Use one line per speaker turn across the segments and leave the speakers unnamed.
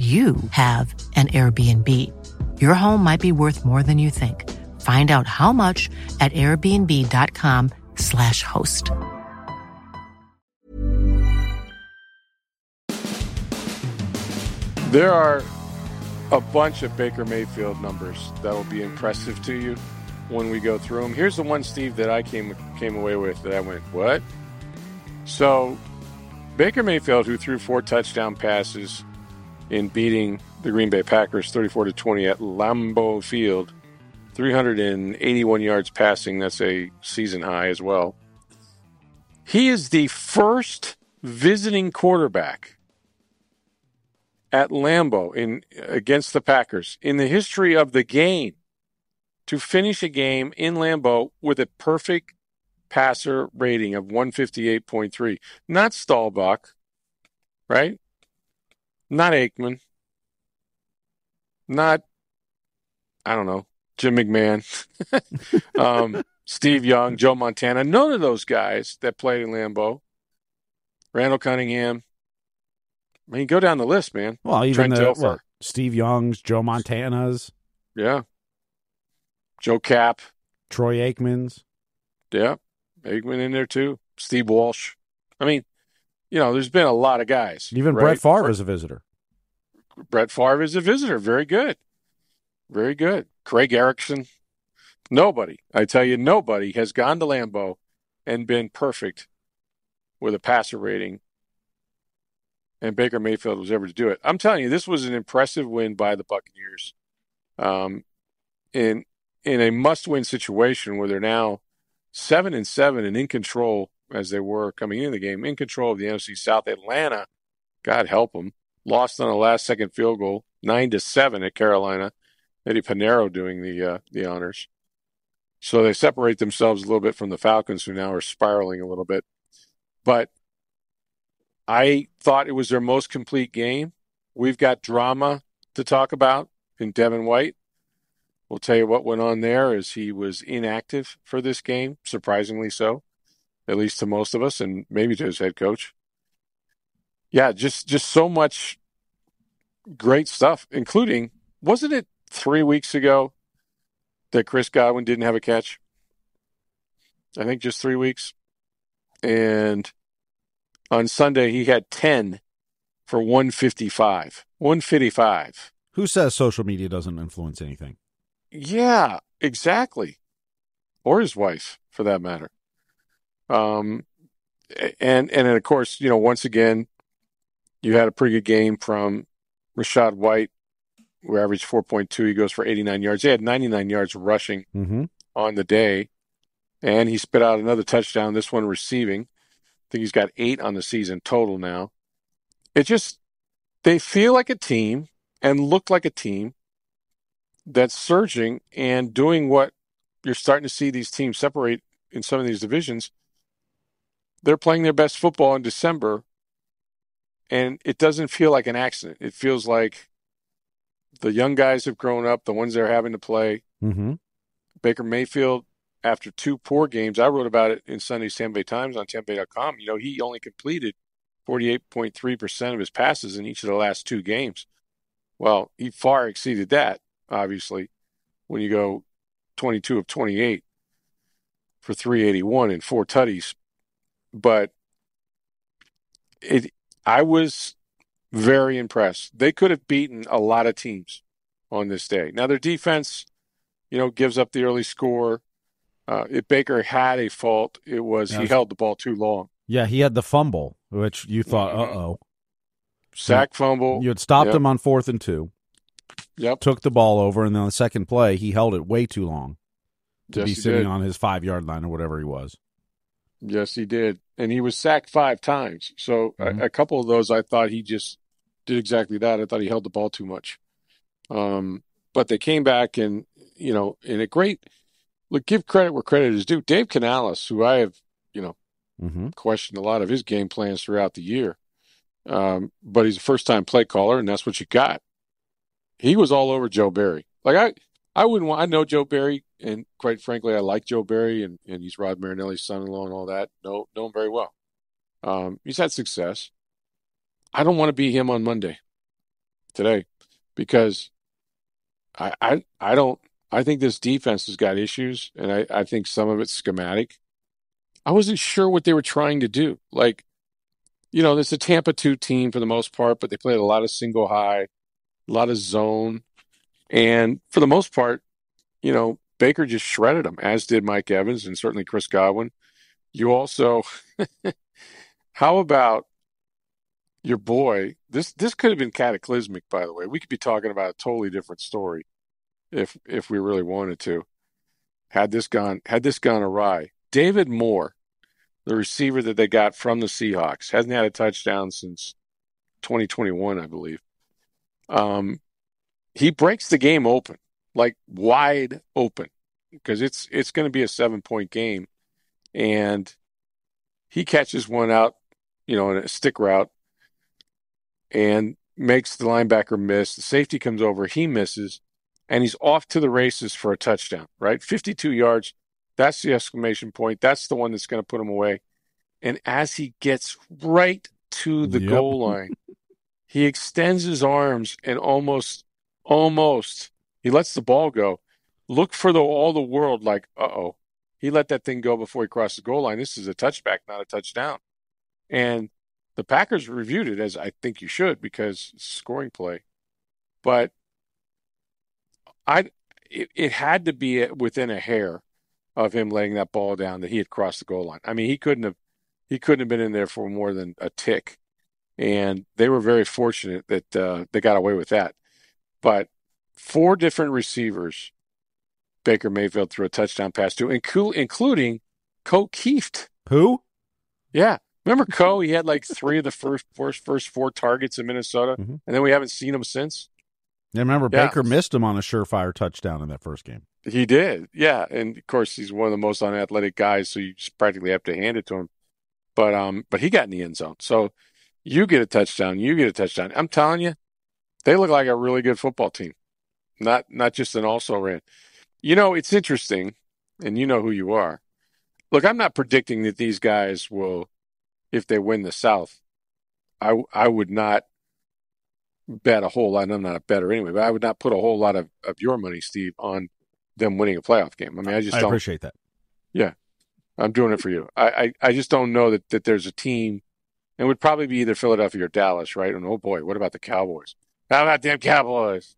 you have an Airbnb. Your home might be worth more than you think. Find out how much at airbnb.com/slash host.
There are a bunch of Baker Mayfield numbers that'll be impressive to you when we go through them. Here's the one, Steve, that I came came away with that I went, what? So Baker Mayfield, who threw four touchdown passes in beating the Green Bay Packers 34 to 20 at Lambeau Field, 381 yards passing. That's a season high as well. He is the first visiting quarterback at Lambeau in against the Packers in the history of the game to finish a game in Lambeau with a perfect passer rating of 158.3. Not Staubach, right? Not Aikman. Not I don't know, Jim McMahon. um, Steve Young, Joe Montana, none of those guys that played in Lambeau. Randall Cunningham, I mean, go down the list, man.
Well, even
Trent
the
Dilfer.
what, Steve Young's, Joe Montana's,
Yeah. Joe Kapp.
Troy Aikman's.
Yeah. Aikman in there too. Steve Walsh. I mean, you know, there's been a lot of guys.
Even
right?
Brett Favre is a visitor.
Brett Favre is a visitor. Very good. Very good. Craig Erickson. Nobody, I tell you, nobody has gone to Lambeau and been perfect with a passer rating. And Baker Mayfield was able to do it. I'm telling you, this was an impressive win by the Buccaneers. Um, in in a must-win situation where they're now seven and seven and in control as they were coming into the game, in control of the NFC South. Atlanta, God help them, lost on a last-second field goal, nine to seven at Carolina. Eddy Piñeiro doing the uh, the honors. So they separate themselves a little bit from the Falcons, who now are spiraling a little bit. But I thought it was their most complete game. We've got drama to talk about in Devin White. We'll tell you what went on there as he was inactive for this game, surprisingly so, at least to most of us, and maybe to his head coach. Yeah, just just so much great stuff, including wasn't it three weeks ago that Chris Godwin didn't have a catch? I think just three weeks. And on Sunday he had ten for one fifty five. One fifty five.
Who says social media doesn't influence anything?
Yeah, exactly. Or his wife, for that matter. Um, and and then of course, you know, once again, you had a pretty good game from Rachaad White, who averaged four point two. He goes for eighty nine yards. He had ninety nine yards rushing
Mm-hmm.
on the day, and he spit out another touchdown. This one receiving. I think he's got eight on the season total now. It just they feel like a team and look like a team that's surging and doing what you're starting to see these teams separate in some of these divisions. They're playing their best football in December, and it doesn't feel like an accident. It feels like the young guys have grown up, the ones that are having to play.
Mm-hmm.
Baker Mayfield, after two poor games, I wrote about it in Sunday's Tampa Bay Times on TampaBay.com. You know, he only completed 48.3% of his passes in each of the last two games. Well, he far exceeded that, obviously, when you go 22 of 28 for 381 and four tutties. But it, I was very impressed. They could have beaten a lot of teams on this day. Now, their defense, you know, gives up the early score. Uh, if Baker had a fault, it was he held the ball too long.
Yeah, he had the fumble, which you thought, uh oh.
Sack fumble.
You had stopped
Yep.
him on fourth and two,
Yep.
took the ball over, and then on the second play, he held it way too long to
Yes,
be sitting
did.
on his five yard line or whatever he was.
Yes, he did. And he was sacked five times. So
Mhm.
a, a couple of those, I thought he just did exactly that. I thought he held the ball too much. Um, but they came back and you know in a great look. Give credit where credit is due. Dave Canales, who I have you know
Mm-hmm.
questioned a lot of his game plans throughout the year, um, but he's a first time play caller, and that's what you got. He was all over Joe Barry. Like I, I wouldn't want. I know Joe Barry, and quite frankly, I like Joe Barry, and, and he's Rod Marinelli's son-in-law and all that. Know know him very well. Um, he's had success. I don't want to be him on Monday, today, because I I I don't. I think this defense has got issues, and I, I think some of it's schematic. I wasn't sure what they were trying to do. Like, you know, it's a Tampa 2 team for the most part, but they played a lot of single high, a lot of zone. And for the most part, you know, Baker just shredded them, as did Mike Evans and certainly Chris Godwin. You also, how about your boy? This this could have been cataclysmic, by the way. We could be talking about a totally different story if if we really wanted to. Had this gone had this gone awry, David Moore, the receiver that they got from the Seahawks, hasn't had a touchdown since 2021, I believe. Um, he breaks the game open, like wide open, because it's it's going to be a seven point game, and he catches one out, you know, in a stick route, and makes the linebacker miss. The safety comes over, he misses, and he's off to the races for a touchdown. Right, 52 yards. That's the exclamation point. That's the one that's going to put him away. And as he gets right to the
Yep.
goal line, he extends his arms and almost, almost, he lets the ball go. Look for the all the world like, uh oh, he let that thing go before he crossed the goal line. This is a touchback, not a touchdown. And the Packers reviewed it as I think you should because scoring play. But I, it, it had to be within a hair of him laying that ball down that he had crossed the goal line. I mean, he couldn't have, he couldn't have been in there for more than a tick and they were very fortunate that uh, they got away with that. But four different receivers, Baker Mayfield threw a touchdown pass to, inclu- including Ko Kieft.
Who?
Yeah, remember Co? He had like three of the first first first four targets in Minnesota,
Mhm.
and then we haven't seen him since.
And remember,
Yeah.
Baker missed him on a surefire touchdown in that first game.
He did, yeah, and of course he's one of the most unathletic guys, so you just practically have to hand it to him. But um, but he got in the end zone, so you get a touchdown, you get a touchdown. I'm telling you, they look like a really good football team, not not just an also ran. You know, it's interesting, and you know who you are. Look, I'm not predicting that these guys will, if they win the South, I I would not bet a whole lot. and I'm not a better anyway, but I would not put a whole lot of, of your money, Steve, on them winning a playoff game. I mean, I just
I
don't.
appreciate that.
Yeah, I'm doing it for you. I, I, I just don't know that, that there's a team, and it would probably be either Philadelphia or Dallas, right? And oh boy, what about the Cowboys? How about them Cowboys?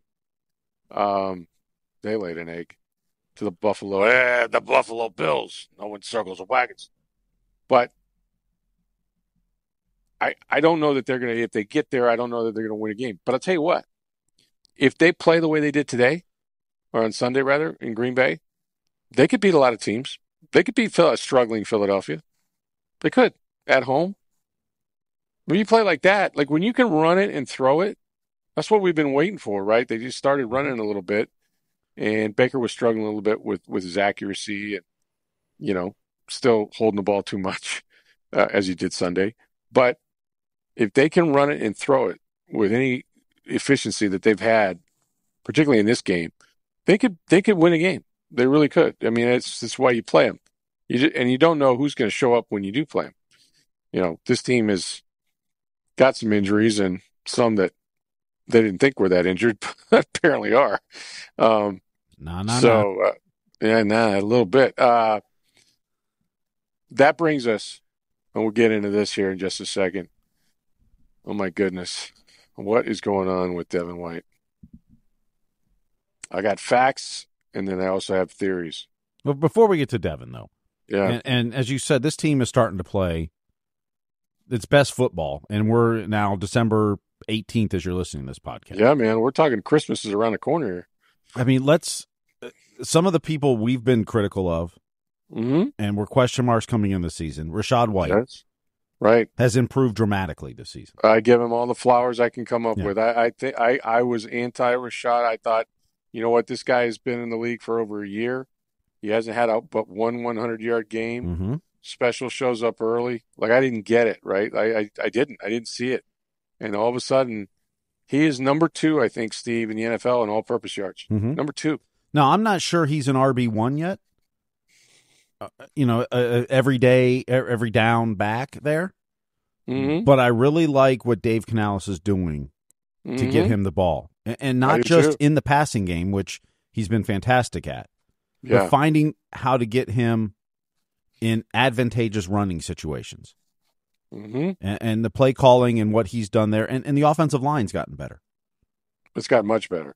Um, they laid an egg to the Buffalo. Eh, the Buffalo Bills. No one circles the wagons, but I I don't know that they're gonna. If they get there, I don't know that they're gonna win a game. But I'll tell you what, if they play the way they did today, or on Sunday rather in Green Bay, they could beat a lot of teams. They could beat struggling Philadelphia. They could at home. When you play like that, like when you can run it and throw it, that's what we've been waiting for, right? They just started running a little bit, and Baker was struggling a little bit with with his accuracy and you know still holding the ball too much uh, as he did Sunday. But if they can run it and throw it with any efficiency that they've had, particularly in this game, they could they could win a game. They really could. I mean, it's that's why you play them. You ju- and you don't know who's going to show up when you do play them. You know, this team has got some injuries and some that they didn't think we were that injured, but apparently are. Um,
No, no, no.
so uh, yeah, nah, a little bit. Uh, that brings us, and we'll get into this here in just a second. Oh my goodness, what is going on with Devin White? I got facts, and then I also have theories.
But before we get to Devin, though,
Yeah,
and, and as you said, this team is starting to play its best football, and we're now December 18th as you're listening to this podcast.
yeah, man. We're talking Christmas is around the corner here.
I mean, let's. Some of the people we've been critical of,
Mm-hmm.
and were question marks coming in the season. Rachaad White,
Yes. Right.
has improved dramatically this season.
I give him all the flowers I can come up
Yeah.
with. I I think I I was anti Rachaad. I thought, you know what, this guy has been in the league for over a year. He hasn't had out but one 100 yard game.
Mm-hmm.
Special shows up early. Like I didn't get it. Right. I, I I didn't. I didn't see it. And all of a sudden, he is number two. I think Steve in the NFL in all purpose yards.
Mm-hmm.
Number two.
Now, I'm not sure he's an RB one yet. Uh, you know, uh, uh, every day, every down back there.
Mm-hmm.
But I really like what Dave Canales is doing to get him the ball, and, and not just
too.
in the passing game, which he's been fantastic at,
Yeah.
but finding how to get him in advantageous running situations,
Mm-hmm.
and, and the play calling and what he's done there, and, and the offensive line's gotten better.
It's got much better.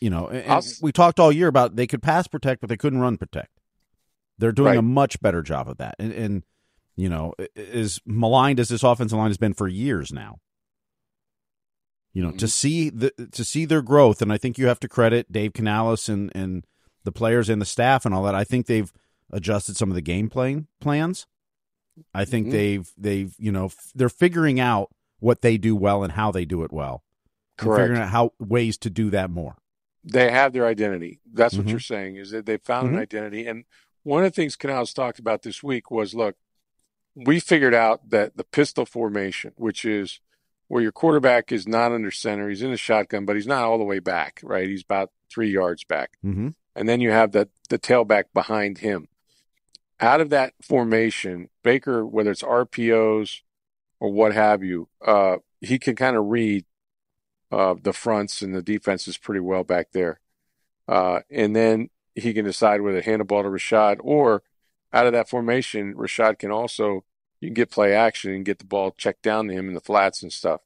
You know, we talked all year about they could pass protect, but they couldn't run protect. They're doing
Right.
a much better job of that, and, and you know, as maligned as this offensive line has been for years now. You know, to
Mhm.
see the to see their growth, and I think you have to credit Dave Canales and and the players and the staff and all that. I think they've adjusted some of the game playing plans. I think
Mhm.
they've they've you know f- they're figuring out what they do well and how they do it well.
Correct.
Figuring out how ways to do that more.
they have their identity. That's what
Mhm.
you're saying is that they found
Mhm.
an identity. And one of the things Canales talked about this week was, look, we figured out that the pistol formation, which is where your quarterback is not under center, he's in the shotgun, but he's not all the way back, right? He's about three yards back,
Mm-hmm.
and then you have the the tailback behind him. Out of that formation, Baker, whether it's RPOs or what have you, uh, he can kind of read uh, the fronts and the defenses pretty well back there. Uh, and then he can decide whether to hand the ball to Rachaad or out of that formation, Rachaad can also, you can get play action and get the ball checked down to him in the flats and stuff.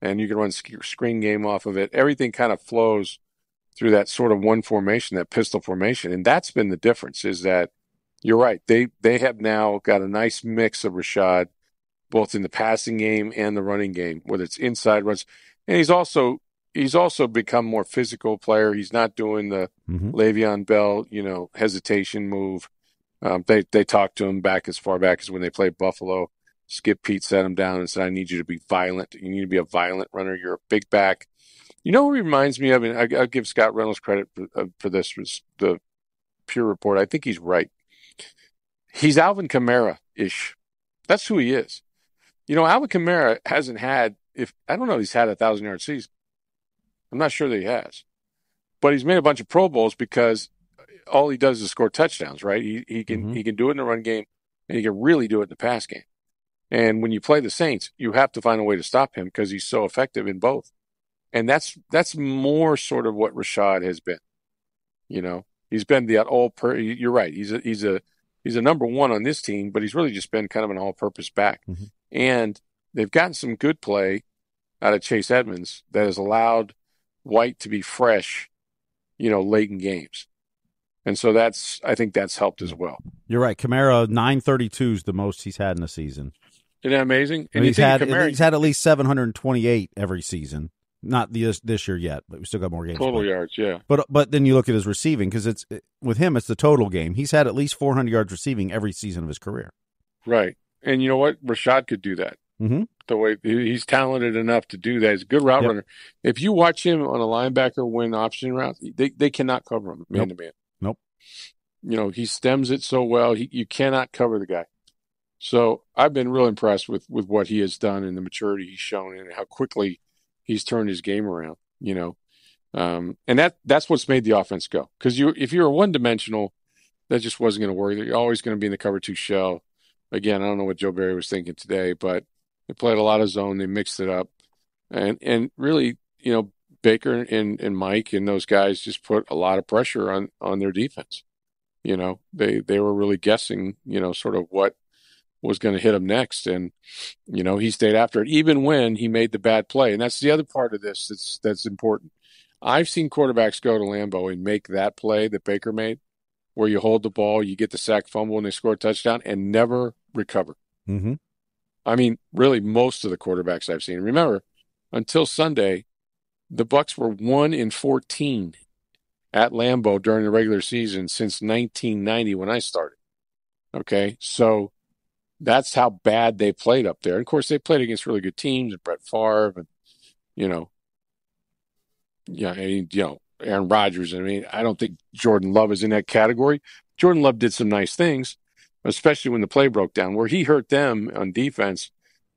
And you can run sc- screen game off of it. Everything kind of flows through that sort of one formation, that pistol formation. And that's been the difference is that you're right. They, they have now got a nice mix of Rachaad, both in the passing game and the running game, whether it's inside runs. And he's also, he's also become more physical player. He's not doing the,
Mm-hmm.
Le'Veon Bell, you know, hesitation move. Um, they they talked to him back as far back as when they played Buffalo. Skip Peete set him down and said, "I need you to be violent. You need to be a violent runner. You're a big back." You know what he reminds me of, and I, I'll give Scott Reynolds credit for, uh, for this. Was the Pewter Report? I think he's right. He's Alvin Kamara ish. That's who he is. You know, Alvin Kamara hasn't had. If I don't know, if he's had a thousand yard season. I'm not sure that he has but he's made a bunch of Pro Bowls because all he does is score touchdowns, right? He he can
Mhm.
he can do it in the run game, and he can really do it in the pass game. And when you play the Saints, you have to find a way to stop him because he's so effective in both. And that's that's more sort of what Rachaad has been. You know, he's been the all per. You're right. He's a he's a he's a number one on this team, but he's really just been kind of an all-purpose back.
Mhm.
And they've gotten some good play out of Chase Edmonds that has allowed White to be fresh you know, late in games. And so that's, I think that's helped as well.
You're right. Kamara nine thirty two is the most he's had in a season.
Isn't that amazing?
And he's had he's had at least seven hundred and twenty eight every season. Not this this year yet, but we still got more games.
total
played.
yards, yeah.
But but then you look at his receiving because it's with him it's the total game. He's had at least four hundred yards receiving every season of his career.
Right. And you know what? Rachaad could do that.
Mhm.
The way he's talented enough to do that. He's a good route
Yep.
runner. If you watch him on a linebacker win option route, they, they cannot cover him man to man.
Nope.
You know, he stems it so well. He, you cannot cover the guy. So I've been real impressed with, with what he has done and the maturity he's shown and how quickly he's turned his game around, you know. Um, and that that's what's made the offense go. Because you if you're one dimensional, that just wasn't going to work. You're always going to be in the cover two shell. Again, I don't know what Joe Barry was thinking today, but they played a lot of zone. They mixed it up, and and really, you know, Baker and and Mike and those guys just put a lot of pressure on on their defense. You know, they they were really guessing, you know, sort of what was going to hit him next, and you know, he stayed after it, even when he made the bad play. And that's the other part of this that's that's important. I've seen quarterbacks go to Lambeau and make that play that Baker made, where you hold the ball, you get the sack fumble, and they score a touchdown, and never recover.
Mm-hmm.
I mean, really, most of the quarterbacks I've seen. Remember, until Sunday, the Bucks were one in fourteen at Lambeau during the regular season since 1990 when I started. Okay, so that's how bad they played up there. And of course, they played against really good teams and Brett Favre and you know, yeah, I mean, you know, Aaron Rodgers. I mean, I don't think Jordan Love is in that category. Jordan Love did some nice things, especially when the play broke down. Where he hurt them on defense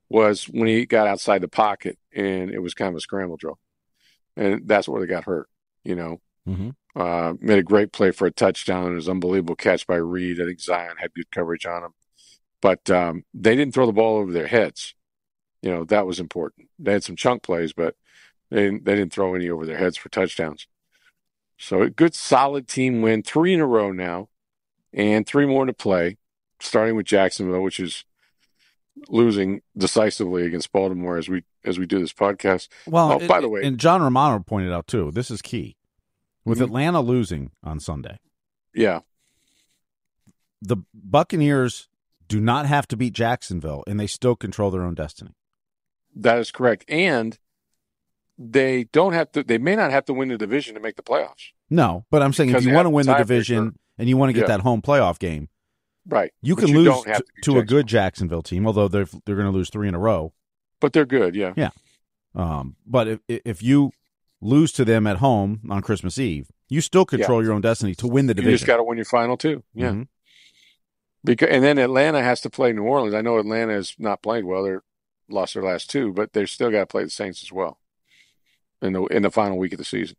was when he got outside the pocket and it was kind of a scramble drill, and that's where they got hurt. You know,
Mm-hmm.
uh, made a great play for a touchdown. It was an unbelievable catch by Reed. I think Zyon had good coverage on him, but um, they didn't throw the ball over their heads. You know that was important. They had some chunk plays, but they didn't, they didn't throw any over their heads for touchdowns. So a good, solid team win, three in a row now, and three more to play. Starting with Jacksonville, which is losing decisively against Baltimore as we as we do this podcast.
Well,
Oh, by the way-
and John Romano pointed out too. This is key. With
Mhm.
Atlanta losing on Sunday,
Yeah,
the Buccaneers do not have to beat Jacksonville, and they still control their own destiny.
that is correct. And they don't have to. They may not have to win the division to make the playoffs.
No, but I'm saying if you want to win
the
division and you want to get
Yeah.
that home playoff game,
Right.
you can lose
don't have
to,
to
a good Jacksonville team. Although they're they're going to lose three in a row.
But they're good. Yeah.
Um, but if if you lose to them at home on Christmas Eve, you still control your own destiny to win the division.
You just got to win your final two. Yeah.
Mhm.
Because and then Atlanta has to play New Orleans. I know Atlanta has not played well. They're lost their last two, but they're still got to play the Saints as well in the in the final week of the season.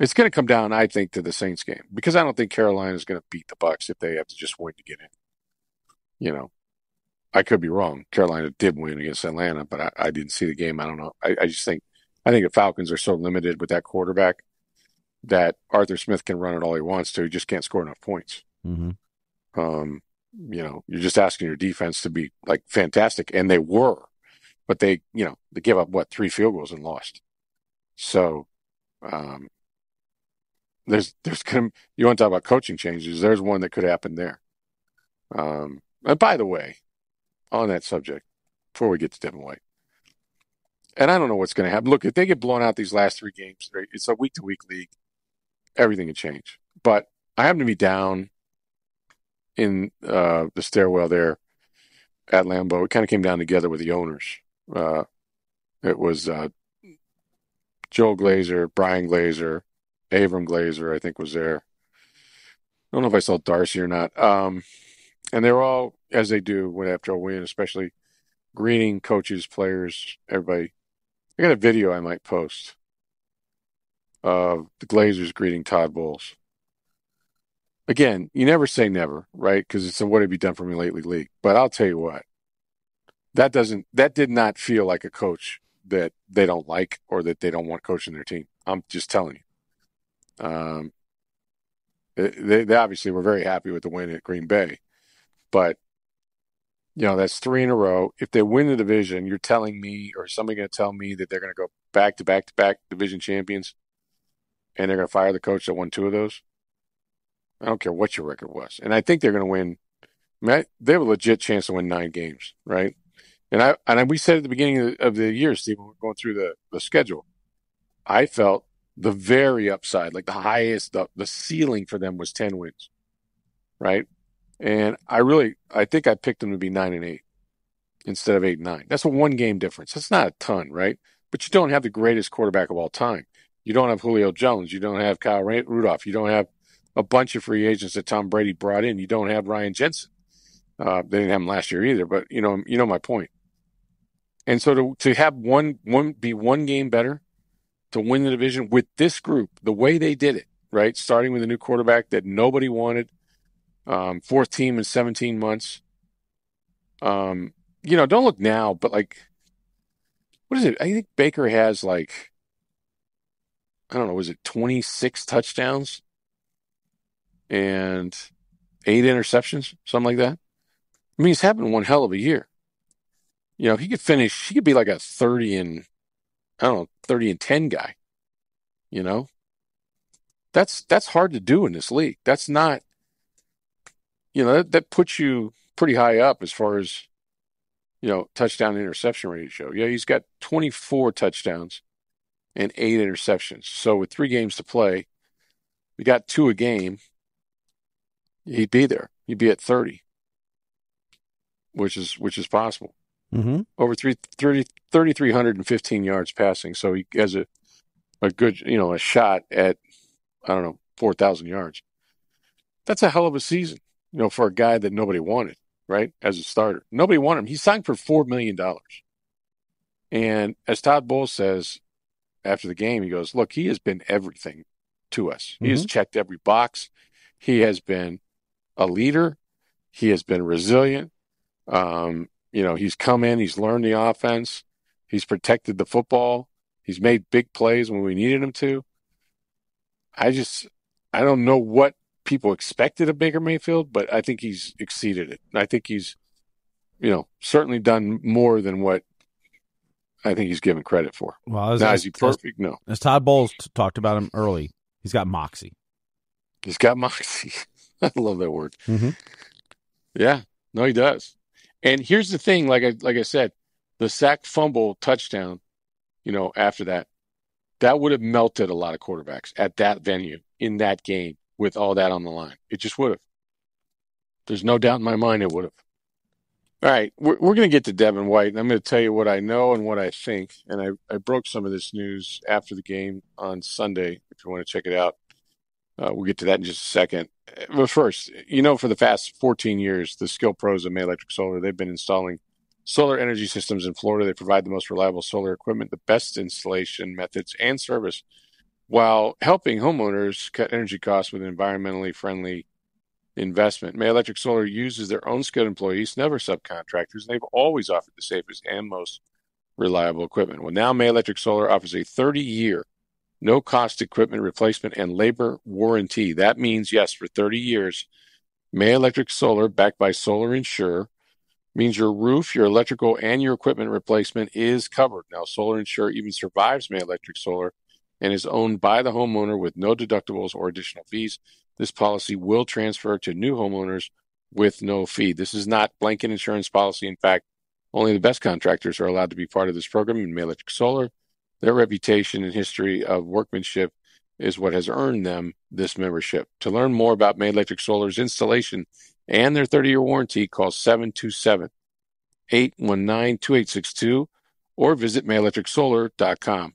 It's going to come down, I think, to the Saints game because I don't think Carolina is going to beat the Bucks if they have to just win to get in. You know, I could be wrong. Carolina did win against Atlanta, but I, I didn't see the game. I don't know. I, I just think I think the Falcons are so limited with that quarterback that Arthur Smith can run it all he wants to. He just can't score enough points.
Mhm.
Um, you know, you're just asking your defense to be like fantastic, and they were, but they, you know, they gave up what three field goals and lost. So, um, there's there's gonna you want to talk about coaching changes? There's one that could happen there. Um, and by the way, on that subject, before we get to Devin White, and I don't know what's going to happen. Look, if they get blown out these last three games, it's a week to week league. Everything can change. But I happen to be down in uh, the stairwell there at Lambeau. It kind of came down together with the owners. Uh, it was uh, Joel Glazer, Brian Glazer, Avram Glazer, I think was there. I don't know if I saw Darcy or not. Um, and they're all, as they do when after a win, especially greeting coaches, players, everybody. I got a video I might post of the Glazers greeting Todd Bowles. Again, you never say never, right? Because it's a what have you done for me lately league. But I'll tell you what, that doesn't that did not feel like a coach that they don't like or that they don't want coaching their team. I'm just telling you. Um, they, they obviously were very happy with the win at Green Bay, but you know that's three in a row. If they win the division, you're telling me, or somebody going to tell me that they're going to go back to back to back division champions, and they're going to fire the coach that won two of those. I don't care what your record was, and I think they're going to win. I mean, I- they have a legit chance to win nine games, right? And I and I, we said at the beginning of the, of the year, Steve, we we're going through the the schedule, I felt the very upside, like the highest, the, the ceiling for them was ten wins, right? And I really, I think I picked them to be nine and eight instead of eight and nine. That's a one game difference. That's not a ton, right? But you don't have the greatest quarterback of all time. You don't have Julio Jones. You don't have Kyle Rudolph. You don't have a bunch of free agents that Tom Brady brought in. You don't have Ryan Jensen. Uh, they didn't have him last year either, but you know, you know my point. And so to to have one one be one game better to win the division with this group, the way they did it, right? Starting with a new quarterback that nobody wanted, um, fourth team in 17 months. Um, you know, don't look now, but like, what is it? I think Baker has like, I don't know, was it 26 touchdowns and eight interceptions, something like that? I mean, he's having one hell of a year. You know, he could finish, he could be like a 30 and, I don't know, 30 and 10 guy. You know, that's that's hard to do in this league. That's not, you know, that, that puts you pretty high up as far as, you know, touchdown interception ratio. Yeah, he's got 24 touchdowns and eight interceptions. So with three games to play, we got two a game. He'd be there. He'd be at 30. which is which is possible.
Mm-hmm.
Over 3, 30, 3,315 yards passing, so he has a a good you know a shot at I don't know four thousand yards. That's a hell of a season, you know, for a guy that nobody wanted, right? As a starter, nobody wanted him. He signed for four million dollars, and as Todd Bowles says after the game, he goes, "Look, he has been everything to us. He has checked every box. He has been a leader. He has been resilient. Um, you know, he's come in, he's learned the offense, he's protected the football, he's made big plays when we needed him to. I just, I don't know what people expected of Baker Mayfield, but I think he's exceeded it. I think he's, you know, certainly done more than what I think he's given credit for.
Well, as,
now,
as,
is he perfect? No.
as Todd Bowles t- talked about him early, he's got moxie.
He's got moxie. I love that word.
Mm-hmm.
Yeah, no, he does. And here's the thing, like I like I said, the sack fumble touchdown, you know, after that, that would have melted a lot of quarterbacks at that venue in that game with all that on the line. It just would have. There's no doubt in my mind it would have. All right, we're, we're going to get to Devin White, and I'm going to tell you what I know and what I think. And I, I broke some of this news after the game on Sunday. If you want to check it out, uh, we'll get to that in just a second. But first, you know, for the past 14 years, the Skill Pros of May Electric Solar, they've been installing solar energy systems in Florida. They provide the most reliable solar equipment, the best installation methods, and service while helping homeowners cut energy costs with an environmentally friendly investment. May Electric Solar uses their own skilled employees, never subcontractors. And They've always offered the safest and most reliable equipment. Well, now May Electric Solar offers a 30 year no cost equipment replacement and labor warranty. That means, yes, for 30 years, May Electric Solar, backed by Solar Insure, means your roof, your electrical, and your equipment replacement is covered. Now, Solar Insure even survives May Electric Solar and is owned by the homeowner with no deductibles or additional fees. This policy will transfer to new homeowners with no fee. This is not blanket insurance policy. In fact, only the best contractors are allowed to be part of this program in May Electric Solar. Their reputation and history of workmanship is what has earned them this membership. To learn more about May Electric Solar's installation and their 30 year warranty, call 727 819 2862 or visit mayelectricsolar.com.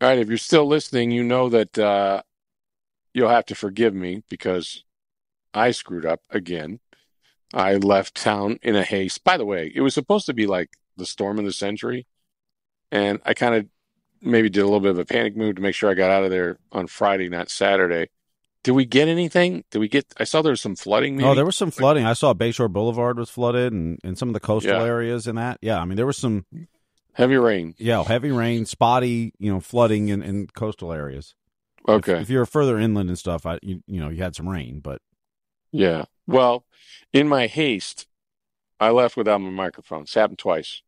All right, if you're still listening, you know that uh, you'll have to forgive me because I screwed up again. I left town in a haste. By the way, it was supposed to be like the storm of the century, and I kind of maybe did a little bit of a panic move to make sure I got out of there on Friday, not Saturday. Did we get anything? Did we get? I saw there was some flooding. Maybe?
Oh, there was some flooding. I saw Bayshore Boulevard was flooded, and, and some of the coastal
Yeah.
areas in that. Yeah, I mean there was some
heavy rain.
yeah heavy rain, spotty, you know, flooding in, in coastal areas. If-
Okay,
if, you're further inland and stuff, I you, you know you had some rain, but
yeah. Well, in my haste, I left without my microphone. It's happened twice.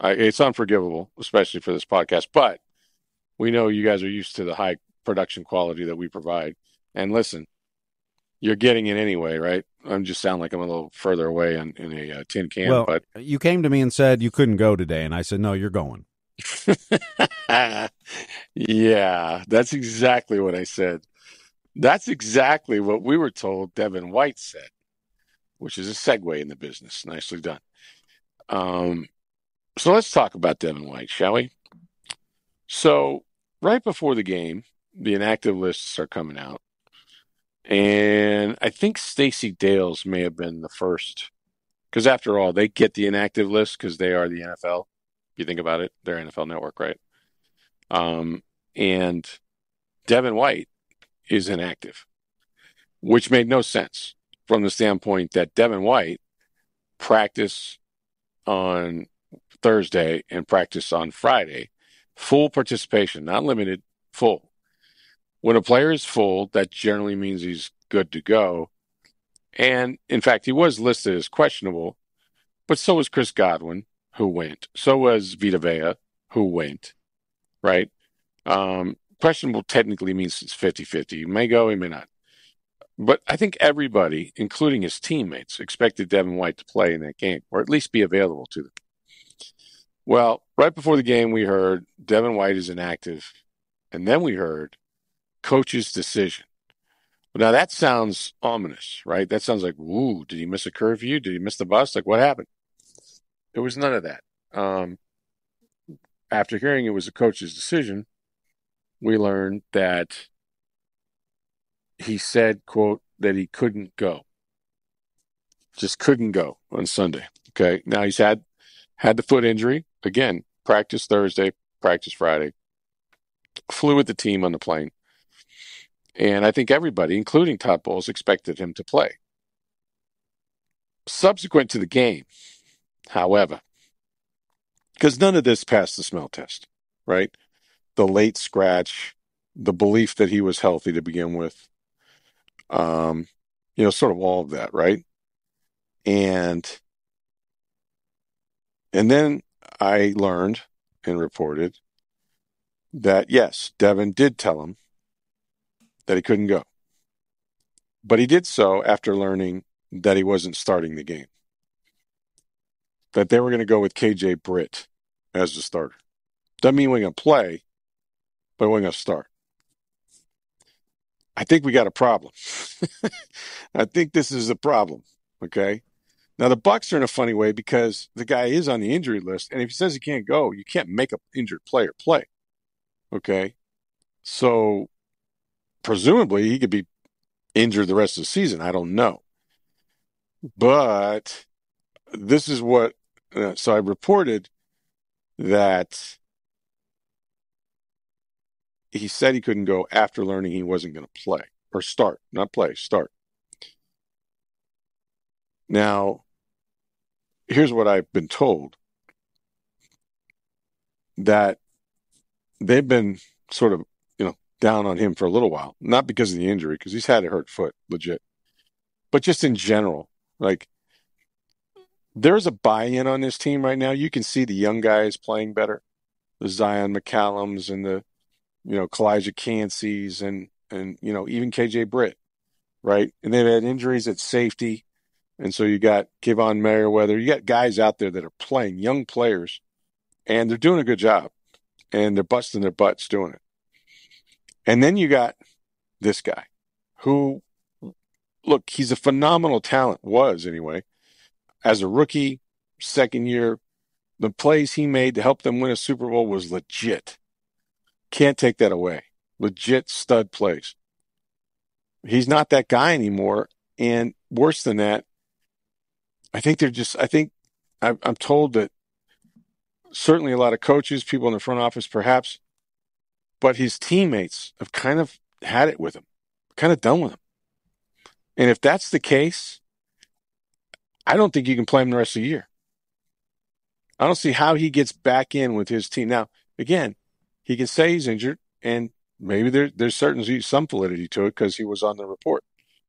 I, it's unforgivable, especially for this podcast. But we know you guys are used to the high production quality that we provide. And listen, you're getting it anyway, right? I'm just sound like I'm a little further away in, in a uh, tin can,
well,
but
you came to me and said you couldn't go today, and I said no, you're going.
yeah, that's exactly what I said. That's exactly what we were told Devin White said, which is a segue in the business. Nicely done. Um, so let's talk about Devin White, shall we? So, right before the game, the inactive lists are coming out. And I think Stacy Dales may have been the first, because after all, they get the inactive list because they are the NFL. If you think about it, they're NFL Network, right? Um, and Devin White is inactive, which made no sense from the standpoint that Devin White practiced on Thursday and practiced on Friday. full participation, not limited, full. When a player is full, that generally means he's good to go. And in fact, he was listed as questionable, but so was Chris Godwin, who went. So was Vita Vea, who went, right? Um, questionable technically means it's 50 50. He may go, he may not. But I think everybody, including his teammates, expected Devin White to play in that game or at least be available to them. Well, right before the game, we heard Devin White is inactive. And then we heard coach's decision. Now that sounds ominous, right? That sounds like, ooh, did he miss a curfew? Did he miss the bus? Like, what happened? There was none of that. Um, after hearing it was a coach's decision, we learned that he said, quote, that he couldn't go. Just couldn't go on Sunday. Okay. Now he's had had the foot injury. Again, practice Thursday, practice Friday. Flew with the team on the plane. And I think everybody, including Todd Bowles, expected him to play. Subsequent to the game, however, because none of this passed the smell test, right? The late scratch, the belief that he was healthy to begin with, um, you know, sort of all of that, right? And and then I learned and reported that yes, Devin did tell him that he couldn't go. But he did so after learning that he wasn't starting the game. That they were going to go with KJ Britt as the starter. Doesn't mean we're going to play, but we're going to start. I think we got a problem. I think this is a problem. Okay. Now the Bucks are in a funny way because the guy is on the injury list, and if he says he can't go, you can't make an injured player play. Okay. So presumably he could be injured the rest of the season. I don't know. But this is what, uh, so I reported that he said he couldn't go after learning he wasn't going to play or start, not play, start. Now, here's what I've been told that they've been sort of down on him for a little while, not because of the injury, because he's had a hurt foot, legit, but just in general. Like, there's a buy in on this team right now. You can see the young guys playing better, the Zyon McCollums and the, you know, Calijah Kanceys and, and, you know, even KJ Britt, right? And they've had injuries at safety. And so you got Kaevon Merriweather. You got guys out there that are playing, young players, and they're doing a good job. And they're busting their butts doing it. And then you got this guy who, look, he's a phenomenal talent, was anyway. As a rookie, second year, the plays he made to help them win a Super Bowl was legit. Can't take that away. Legit stud plays. He's not that guy anymore. And worse than that, I think they're just, I think I'm told that certainly a lot of coaches, people in the front office, perhaps but his teammates have kind of had it with him, kind of done with him. And if that's the case, I don't think you can play him the rest of the year. I don't see how he gets back in with his team. Now, again, he can say he's injured, and maybe there, there's certainly some validity to it because he was on the report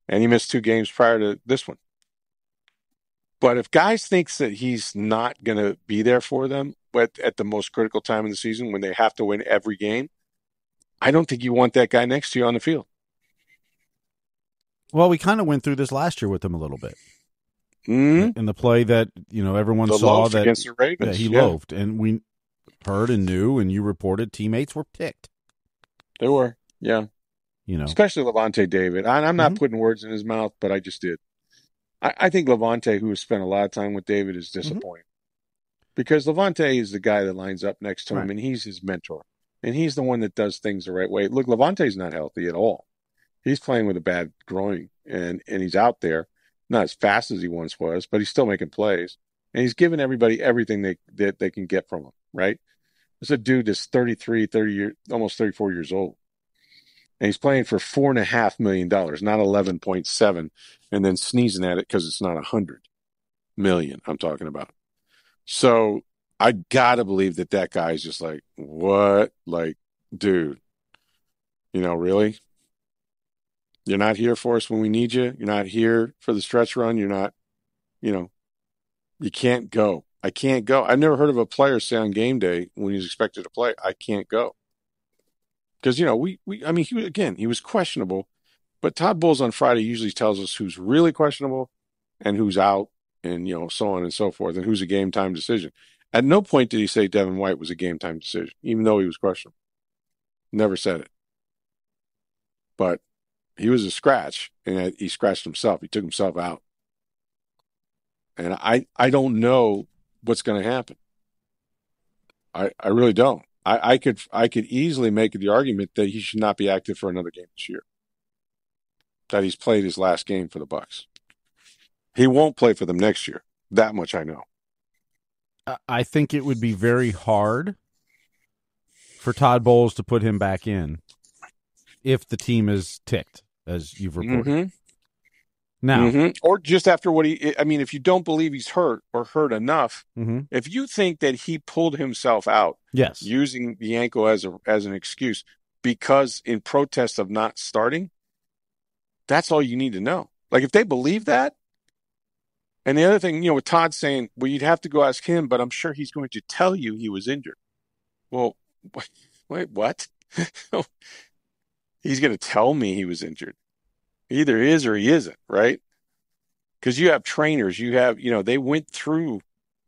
and he missed two games prior to this one. But if guys thinks that he's not going to be there for them at, at the most critical time in the season when they have to win every game, I don't think you want that guy next to you on the field.
Well, we kind of went through this last year with him a little bit.
Mm-hmm.
In the play that you know everyone
the
saw that,
against the Ravens.
he
yeah.
loafed, and we heard and knew, and you reported teammates were picked.
They were, yeah.
You know,
especially Lavonte David. I, am not
Mhm.
putting words in his mouth, but I just did. I, I think Lavonte, who has spent a lot of time with David, is disappointed because Lavonte is the guy that lines up next to him,
Right.
and he's his mentor, and he's the one that does things the right way. Look, Lavonte's not healthy at all. He's playing with a bad groin, and and he's out there, not as fast as he once was, but he's still making plays, and he's giving everybody everything they that they can get from him. Right? There's a dude that's 33, 30 years, almost 34 years old. And he's playing for four and a half million dollars, not 11.7, and then sneezing at it because it's not a hundred million I'm talking about. So I gotta believe that that guy's just like, what? Like, dude, you know, really? You're not here for us when we need you. You're not here for the stretch run. You're not, you know, you can't go. I can't go. I've never heard of a player say on game day when he's expected to play, I can't go. Because, you know, we, we, I mean, he again, he was questionable, but Todd Bowles on Friday usually tells us who's really questionable and who's out and, you know, so on and so forth and who's a game time decision. At no point did he say Devin White was a game time decision, even though he was questionable. Never said it. But he was a scratch and he scratched himself. He took himself out. And I, I don't know what's going to happen. I, I really don't. I, I could I could easily make the argument that he should not be active for another game this year. That he's played his last game for the Bucks. He won't play for them next year. That much I know.
I think it would be very hard for Todd Bowles to put him back in if the team is ticked, as you've reported.
Mm-hmm.
Now,
mm-hmm. or just after what he, I mean, if you don't believe he's hurt or hurt enough,
mm-hmm.
if you think that he pulled himself out,
yes,
using the ankle as a as an excuse because in protest of not starting, that's all you need to know. Like if they believe that, and the other thing, you know, with Todd saying, well, you'd have to go ask him, but I'm sure he's going to tell you he was injured. Well, wait, what? he's going to tell me he was injured either is or he isn't, right? Because you have trainers, you have, you know, they went through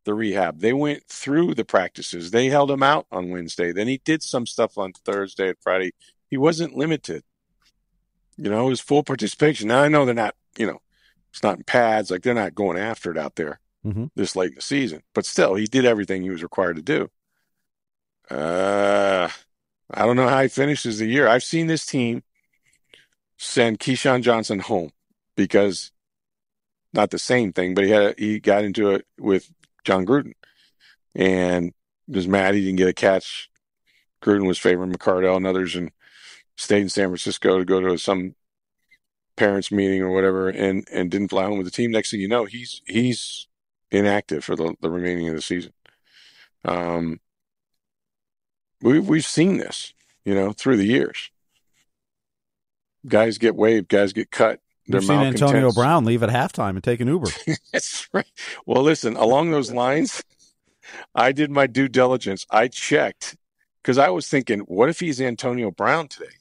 the rehab, they went through the practices, they held him out on Wednesday. Then he did some stuff on Thursday and Friday. He wasn't limited. You know, was full participation. Now I know they're not, you know, it's not in pads, like they're not going after it out there
mm-hmm.
this late in the season. But still, he did everything he was required to do. Uh, I don't know how he finishes the year. I've seen this team send Keyshawn Johnson home because not the same thing, but he had a, he got into it with Jon Gruden and was mad he didn't get a catch. Gruden was favoring McCardell and others and stayed in San Francisco to go to some parents meeting or whatever and and didn't fly home with the team. Next thing you know, he's he's inactive for the, the remaining of the season. Um, we we've seen this, you know, through the years guys get waived, guys get cut.
They're We've seen Antonio Brown leave at halftime and take an Uber.
That's right. Well, listen, along those lines, I did my due diligence. I checked because I was thinking, what if he's Antonio Brown today?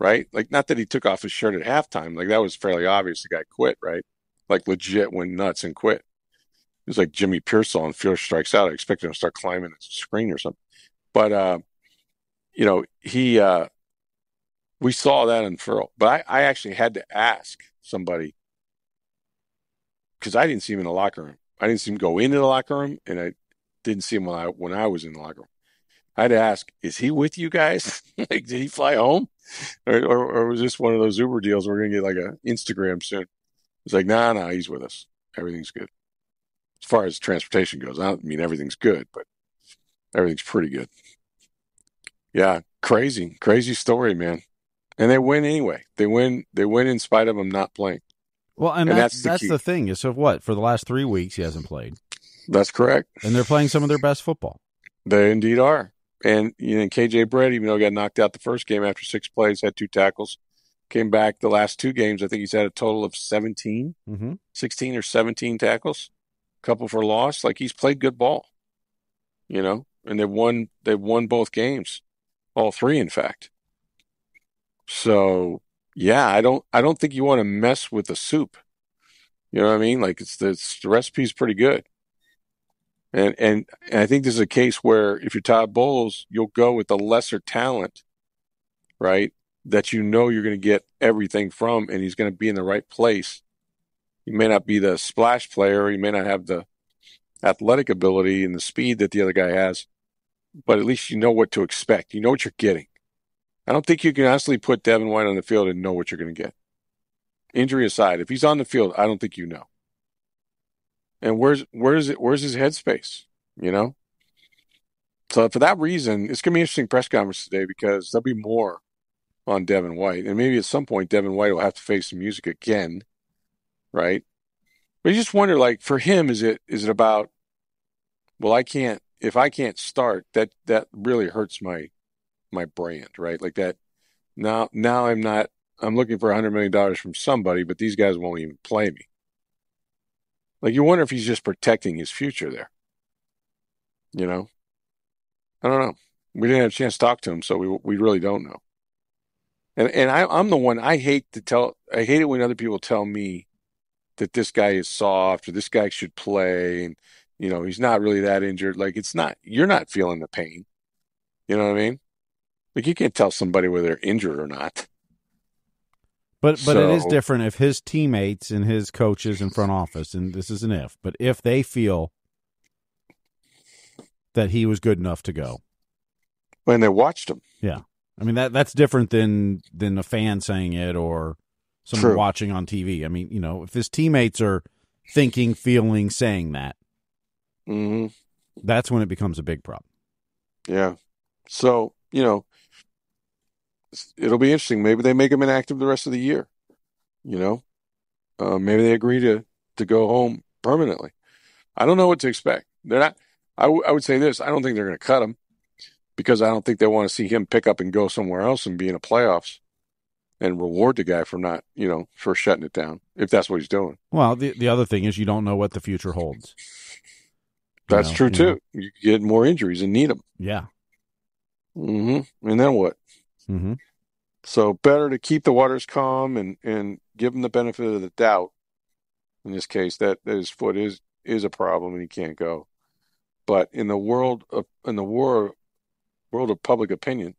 Right? Like, not that he took off his shirt at halftime. Like, that was fairly obvious. The guy quit, right? Like, legit went nuts and quit. It was like Jimmy Piersall and Fear Strikes Out. I expected him to start climbing the screen or something. But, uh, you know, he, uh, we saw that unfurl. But I, I actually had to ask somebody because I didn't see him in the locker room. I didn't see him go into the locker room, and I didn't see him when I when I was in the locker room. I had to ask, is he with you guys? like, did he fly home, or, or, or, was this one of those Uber deals? We're gonna get like a Instagram soon. It's like, nah, nah, he's with us. Everything's good. As far as transportation goes, I don't mean everything's good, but everything's pretty good. Yeah, crazy, crazy story, man and they win anyway. They win. They win in spite of him not playing.
Well, and, and that's that's, the, that's the, thing. Is so what for the last three weeks he hasn't played.
That's correct.
And they're playing some of their best football.
They indeed are. And you know, KJ Britt, even though he got knocked out the first game after six plays, had two tackles, came back the last two games. I think he's had a total of 17,
mm-hmm.
16 or 17 tackles, a couple for loss. Like he's played good ball, you know, and they've won, they've won both games, all three, in fact. So yeah, I don't I don't think you want to mess with the soup. You know what I mean? Like it's the, it's, the recipe's pretty good. And, and and I think this is a case where if you're Todd Bowles, you'll go with the lesser talent, right? That you know you're going to get everything from, and he's going to be in the right place. He may not be the splash player, he may not have the athletic ability and the speed that the other guy has, but at least you know what to expect. You know what you're getting. I don't think you can honestly put Devin White on the field and know what you're going to get. Injury aside, if he's on the field, I don't think you know. And where's where's it? Where's his headspace? You know. So for that reason, it's going to be an interesting press conference today because there'll be more on Devin White, and maybe at some point Devin White will have to face some music again, right? But you just wonder, like, for him, is it is it about? Well, I can't. if I can't start, that that really hurts my my brand, right? Like that. Now now I'm not. I'm looking for a hundred million dollars from somebody, but these guys won't even play me. Like you wonder if he's just protecting his future there. You know, I don't know. We didn't have a chance to talk to him, so we we really don't know. And and I, I'm the one I hate to tell. I hate it when other people tell me that this guy is soft or this guy should play, and you know he's not really that injured. Like it's not. You're not feeling the pain. You know what I mean? Like you can't tell somebody whether they're injured or not.
But but it is different if his teammates and his coaches and front office, and this is an if, but if they feel that he was good enough to go,
When they watched him,
yeah, I mean that that's different than than a fan saying it or someone
True.
watching on TV. I mean, you know, if his teammates are thinking, feeling, saying that,
hmm
that's when it becomes a big problem.
yeah. So you know, it'll be interesting. Maybe they make him inactive the rest of the year. You know, uh, maybe they agree to to go home permanently. I don't know what to expect. They're not. I, w- I would say this. I don't think they're going to cut him because I don't think they want to see him pick up and go somewhere else and be in the playoffs and reward the guy for not, you know, for shutting it down if that's what he's doing.
Well, the the other thing is you don't know what the future holds. You
That's
know,
true
you
too.
know.
You get more injuries and need them.
Yeah.
Mm-hmm. And then what?
Hmm
So better to keep the waters calm and and give him the benefit of the doubt. In this case, that, that his foot is is a problem and he can't go. But in the world of in the war world of public opinion,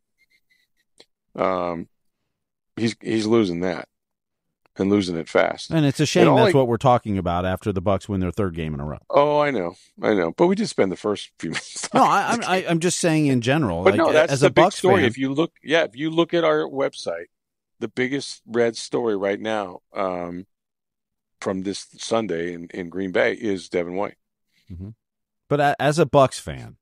um, he's he's losing that and losing it fast.
And it's a shame that's
I-
what we're talking about after the Bucks win their third game in a row.
Oh, I know, I know. But we did spend the first few minutes.
No, I, I'm I, I'm just saying in general.
But
like,
no, that's
as
the
a
big
Bucks
story.
fan,
If you look, yeah, if you look at our website, the biggest red story right now um, from this Sunday in, in Green Bay is Devin White.
but as a Bucks fan,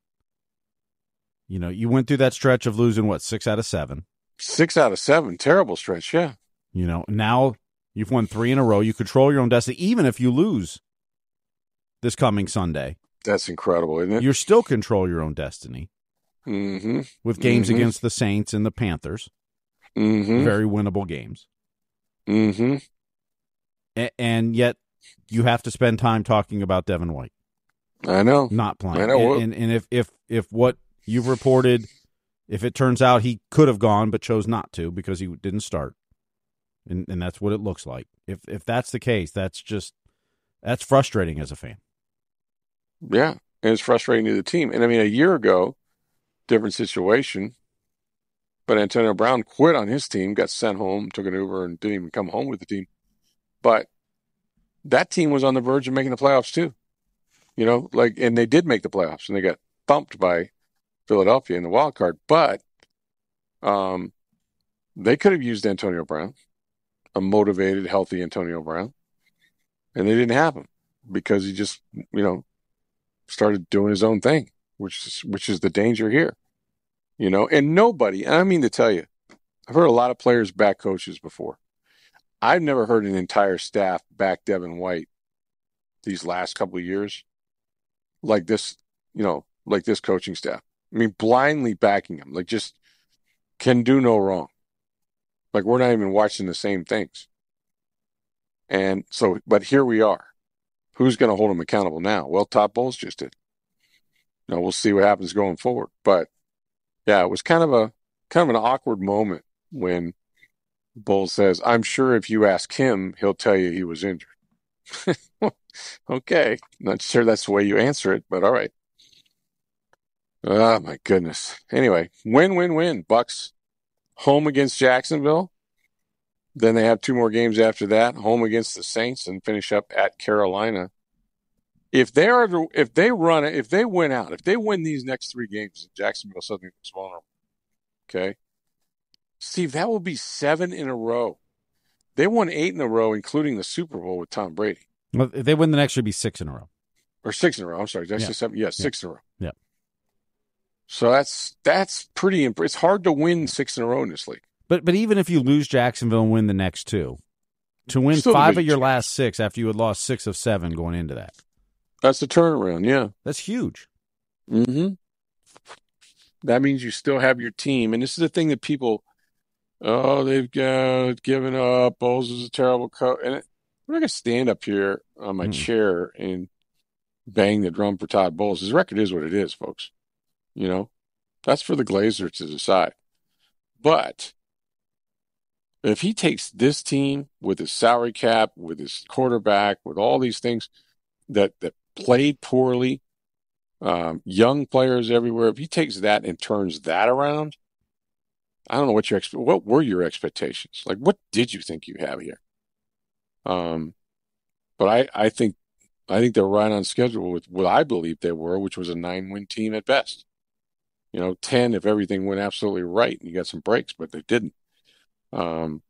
you know, you went through that stretch of losing what six out of seven.
Six out of seven, terrible stretch. Yeah,
You know, now you've won three in a row. You control your own destiny, even if you lose this coming Sunday.
that's incredible, isn't it?
You still control your own destiny
Mm-hmm.
with games
Mhm.
against the Saints and the Panthers,
Mm-hmm.
very winnable games.
Mm-hmm.
A- and yet you have to spend time talking about Devin White
I know.
not playing.
I know.
And, and and if if if what you've reported, if it turns out he could have gone but chose not to because he didn't start, and and that's what it looks like. If if that's the case, that's just that's frustrating as a fan.
Yeah, and it's frustrating to the team. And I mean, a year ago, different situation. But Antonio Brown quit on his team, got sent home, took an Uber, and didn't even come home with the team. But that team was on the verge of making the playoffs too. You know, like, and they did make the playoffs, and they got thumped by Philadelphia in the wild card. But um, they could have used Antonio Brown, a motivated, healthy Antonio Brown, and they didn't have him because he just, you know, started doing his own thing, which is which is the danger here. You know, and nobody, and I mean to tell you, I've heard a lot of players back coaches before. I've never heard an entire staff back Devin White these last couple of years like this, you know, like this coaching staff. I mean, blindly backing him, like just can do no wrong. Like we're not even watching the same things. And so, but here we are. Who's going to hold him accountable now? Well, Todd Bowles just did. You know, we'll see what happens going forward. But yeah, it was kind of a kind of an awkward moment when Bowles says, "I'm sure if you ask him, he'll tell you he was injured." okay, not sure that's the way you answer it, but all right. Oh my goodness. Anyway, win, win, win. Bucks home against Jacksonville. Then they have two more games after that, home against the Saints, and finish up at Carolina. If they are, if they run it, if they win out, if they win these next three games, Jacksonville suddenly looks vulnerable. Okay, Steve, that will be seven in a row. They won eight in a row, including the Super Bowl with Tom Brady,
Well, if they win the next, should be six in a row.
or six in a row. I'm sorry, did I
Yeah.
say seven? Yeah, six in a row.
Yeah.
So that's that's pretty. Imp- it's hard to win six in a row in this league.
But but even if you lose Jacksonville and win the next two, to win
Still
five of your last six after you had lost six of seven going into that,
That's the turnaround. Yeah,
that's huge.
Mm-hmm. That means you still have your team, and this is the thing that people, oh, they've got given up. Bowles is a terrible coach, and it, I'm not gonna stand up here on my
Mm.
chair and bang the drum for Todd Bowles. His record is what it is, folks. You know, that's for the Glazer to decide. But if he takes this team with his salary cap, with his quarterback, with all these things that that played poorly, um, young players everywhere, if he takes that and turns that around, I don't know what your what were your expectations? Like, what did you think you have here? Um, but I I think I think they're right on schedule with what I believe they were, which was a nine win team at best. You know, ten if everything went absolutely right and you got some breaks, but they didn't. Um,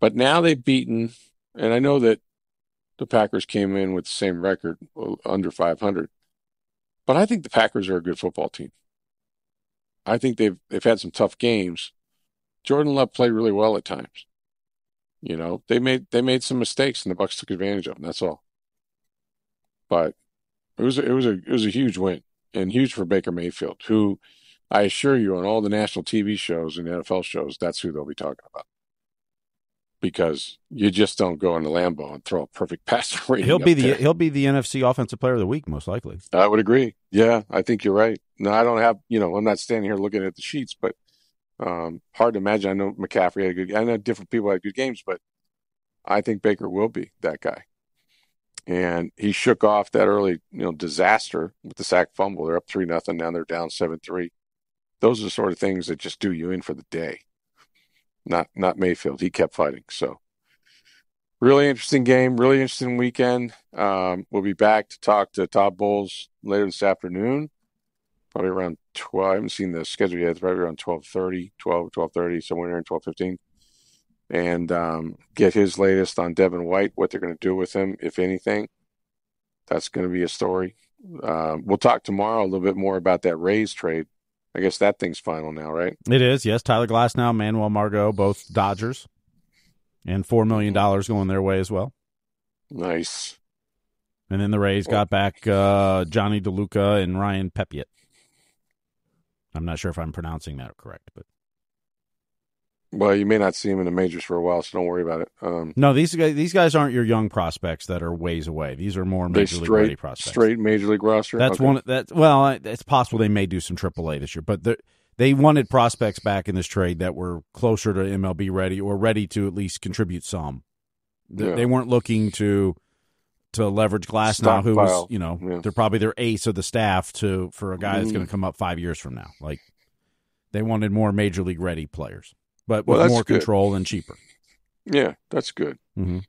but now they've beaten, and I know that the Packers came in with the same record, under 500. But I think the Packers are a good football team. I think they've they've had some tough games. Jordan Love played really well at times. You know, they made they made some mistakes, and the Bucks took advantage of them. That's all. But it was it was a it was a huge win, and huge for Baker Mayfield, who I assure you, on all the national TV shows and NFL shows, that's who they'll be talking about. Because you just don't go into Lambeau and throw a perfect pass.
He'll be the
there.
he'll be the NFC Offensive Player of the Week most likely.
I would agree. Yeah, I think you're right. No, I don't have, you know, I'm not standing here looking at the sheets, but um, hard to imagine. I know McCaffrey had a good, I know different people had good games, but I think Baker will be that guy. And he shook off that early, you know, disaster with the sack fumble. They're up three nothing. Now they're down seven three. Those are the sort of things that just do you in for the day. Not not Mayfield. He kept fighting. So really interesting game. Really interesting weekend. Um, we'll be back to talk to Todd Bowles later this afternoon. Probably around twelve. I haven't seen the schedule yet. It's probably around 12:30, 12, 12:30, somewhere in twelve fifteen and um, get his latest on Devin White, what they're going to do with him, if anything. That's going to be a story. Um, we'll talk tomorrow a little bit more about that Rays trade. I guess that thing's final now, right?
It is, yes. Tyler Glasnow, Manuel Margot, both Dodgers, and four million dollars going their way as well.
Nice.
And then the Rays got back uh, Jonny DeLuca and Ryan Pepiot. I'm not sure if I'm pronouncing that correct, but
Well, you may not see him in the majors for a while, so don't worry about it. Um,
no, these guys these guys aren't your young prospects that are ways away. These are more major league ready
straight,
prospects.
straight major league roster.
That's
Okay.
one. That's well, it's possible they may do some AAA this year, but they they wanted prospects back in this trade that were closer to MLB ready or ready to at least contribute some. They,
Yeah.
they weren't looking to to leverage Glasnow, who was you know
Yeah.
they're probably their ace of the staff to for a guy that's
Mhm.
going to come up five years from now. Like they wanted more major league ready players, but with
that's
more
good.
control and cheaper.
Yeah, that's good.
Mhm.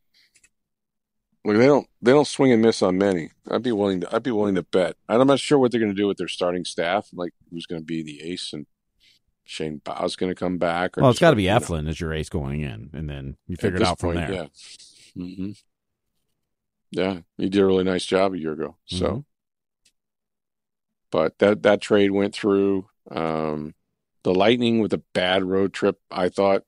Look, they don't they don't swing and miss on many. I'd be willing to I'd be willing to bet. I'm not sure what they're going to do with their starting staff. Like who's going to be the ace and Shane Baz's going to come back. Or
Well, it's got to be
know,
Eflin as your ace going in, and then you figure it out from
point,
there.
Yeah. hmm Yeah, he did a really nice job a year ago. So,
Mhm.
but that that trade went through. Um, the Lightning with a bad road trip, I thought.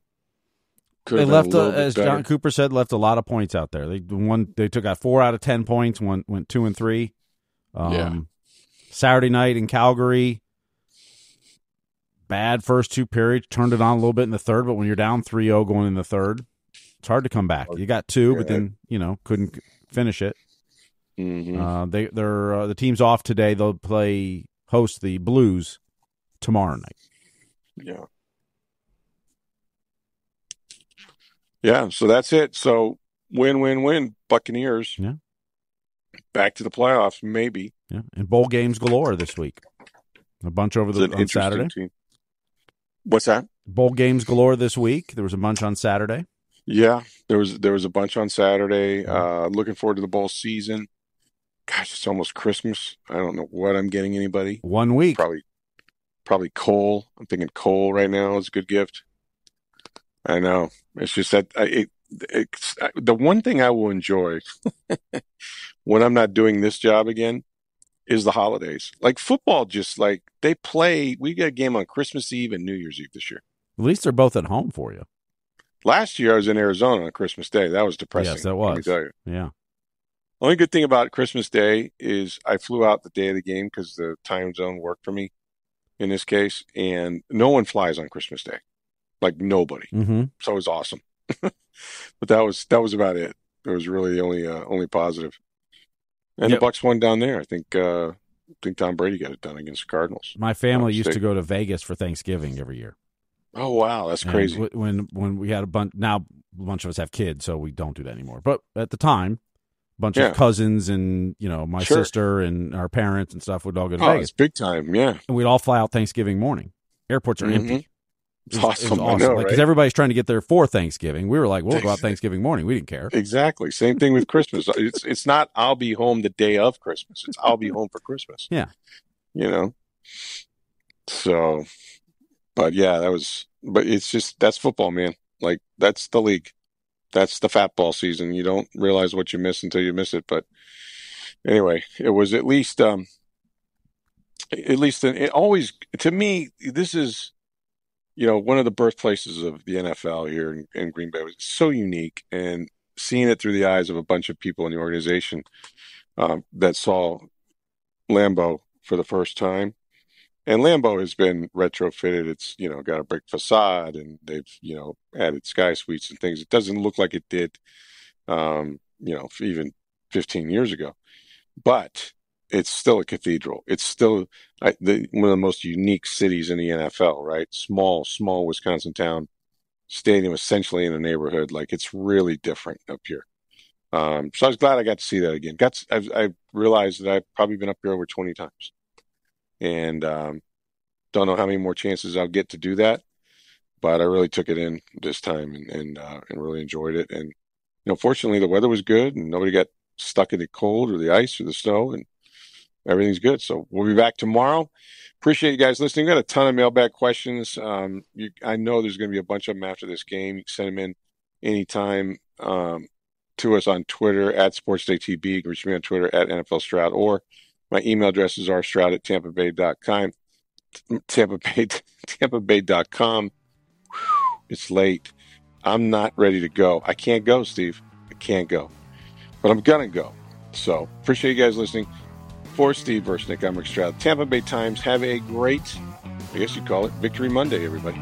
Could
they
have been
left,
a
uh, as
better.
Jon Cooper said, left a lot of points out there. They won. They took out four out of ten points. One went two and three. Um,
Yeah.
Saturday night in Calgary, bad first two periods. Turned it on a little bit in the third, but when you're down 3-0 going in the third, it's hard to come back. You got two, but then you know couldn't finish it.
Mhm.
Uh, they they're uh, the team's off today. They'll play host the Blues tomorrow night.
Yeah. Yeah, so that's it. So win, win, win. Buccaneers.
Yeah.
Back to the playoffs, maybe.
Yeah, and bowl games galore this week. A bunch over the on Saturday.
team. What's that?
Bowl games galore this week. There was a bunch on Saturday.
Yeah, there was there was a bunch on Saturday. Uh, looking forward to the bowl season. Gosh, it's almost Christmas. I don't know what I'm getting anybody.
One week.
Probably, probably coal. I'm thinking coal right now is a good gift. I know. It's just that I, it, it's I, the one thing I will enjoy when I'm not doing this job again is the holidays. Like football, just like they play. We got a game on Christmas Eve and New Year's Eve this year.
At least they're both at home for you.
Last year I was in Arizona on Christmas Day. That was depressing.
Yes, that
Let me
was.
tell you.
Yeah.
Only good thing about Christmas Day is I flew out the day of the game because the time zone worked for me in this case, and no one flies on Christmas Day, like nobody.
Mm-hmm.
So it was awesome. but that was that was about it. It was really the only uh, only positive. And
Yep.
the Bucks won down there. I think uh, I think Tom Brady got it done against the Cardinals.
My family used to go to Vegas for Thanksgiving every year.
Oh wow, that's crazy.
when when we had a bunch now a bunch of us have kids, so we don't do that anymore. But at the time, bunch
Yeah.
of cousins and you know my
Sure.
sister and our parents and stuff would all go to
oh,
Vegas,
it's big time. Yeah,
and we'd all fly out Thanksgiving morning. Airports are
Mhm.
empty.
it's
It was- it
awesome. I know,
Like, 'cause
right?
everybody's trying to get there for Thanksgiving. We were like, we'll go out Thanksgiving morning. We didn't care.
Exactly. Same thing with Christmas. It's it's not I'll be home the day of Christmas. It's I'll be home for Christmas.
Yeah.
You know. So, but yeah, that was. But it's just that's football, man. Like that's the league. That's the fat ball season. You don't realize what you miss until you miss it. But anyway, it was at least um at least it always to me this is you know one of the birthplaces of the NFL here in, in Green Bay. It was so unique and seeing it through the eyes of a bunch of people in the organization um, that saw Lambeau for the first time. And Lambeau has been retrofitted. It's you know got a brick facade, and they've you know added sky suites and things. It doesn't look like it did, um, you know, even 15 years ago, but it's still a cathedral. It's still I, the, one of the most unique cities in the NFL. Right, small, small Wisconsin town, stadium essentially in a neighborhood. Like it's really different up here. Um, so I was glad I got to see that again. Got to, I've, I realized that I've probably been up here over 20 times, and um, don't know how many more chances I'll get to do that. But I really took it in this time and and, uh, and really enjoyed it. And you know, fortunately, the weather was good and nobody got stuck in the cold or the ice or the snow, and everything's good. So we'll be back tomorrow. Appreciate you guys listening. Got a ton of mailbag questions. Um, you, I know there's going to be a bunch of them after this game. You can send them in anytime um, to us on Twitter at SportsDayTB. You can reach me on Twitter at NFL Stroud, or my email address is rstroud at tampa bay.com. Tampa Bay, Tampa Bay.com. It's late. I'm not ready to go. I can't go, Steve. I can't go. But I'm going to go. So appreciate you guys listening. For Steve Versnick, I'm Rick Stroud. Tampa Bay Times. Have a great, I guess you call it Victory Monday, everybody.